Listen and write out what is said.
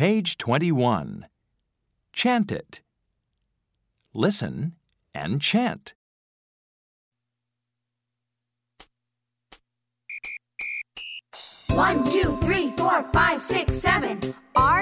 Page 21. Chant it. Listen and chant. One, two, three, four, five, six, seven. Are.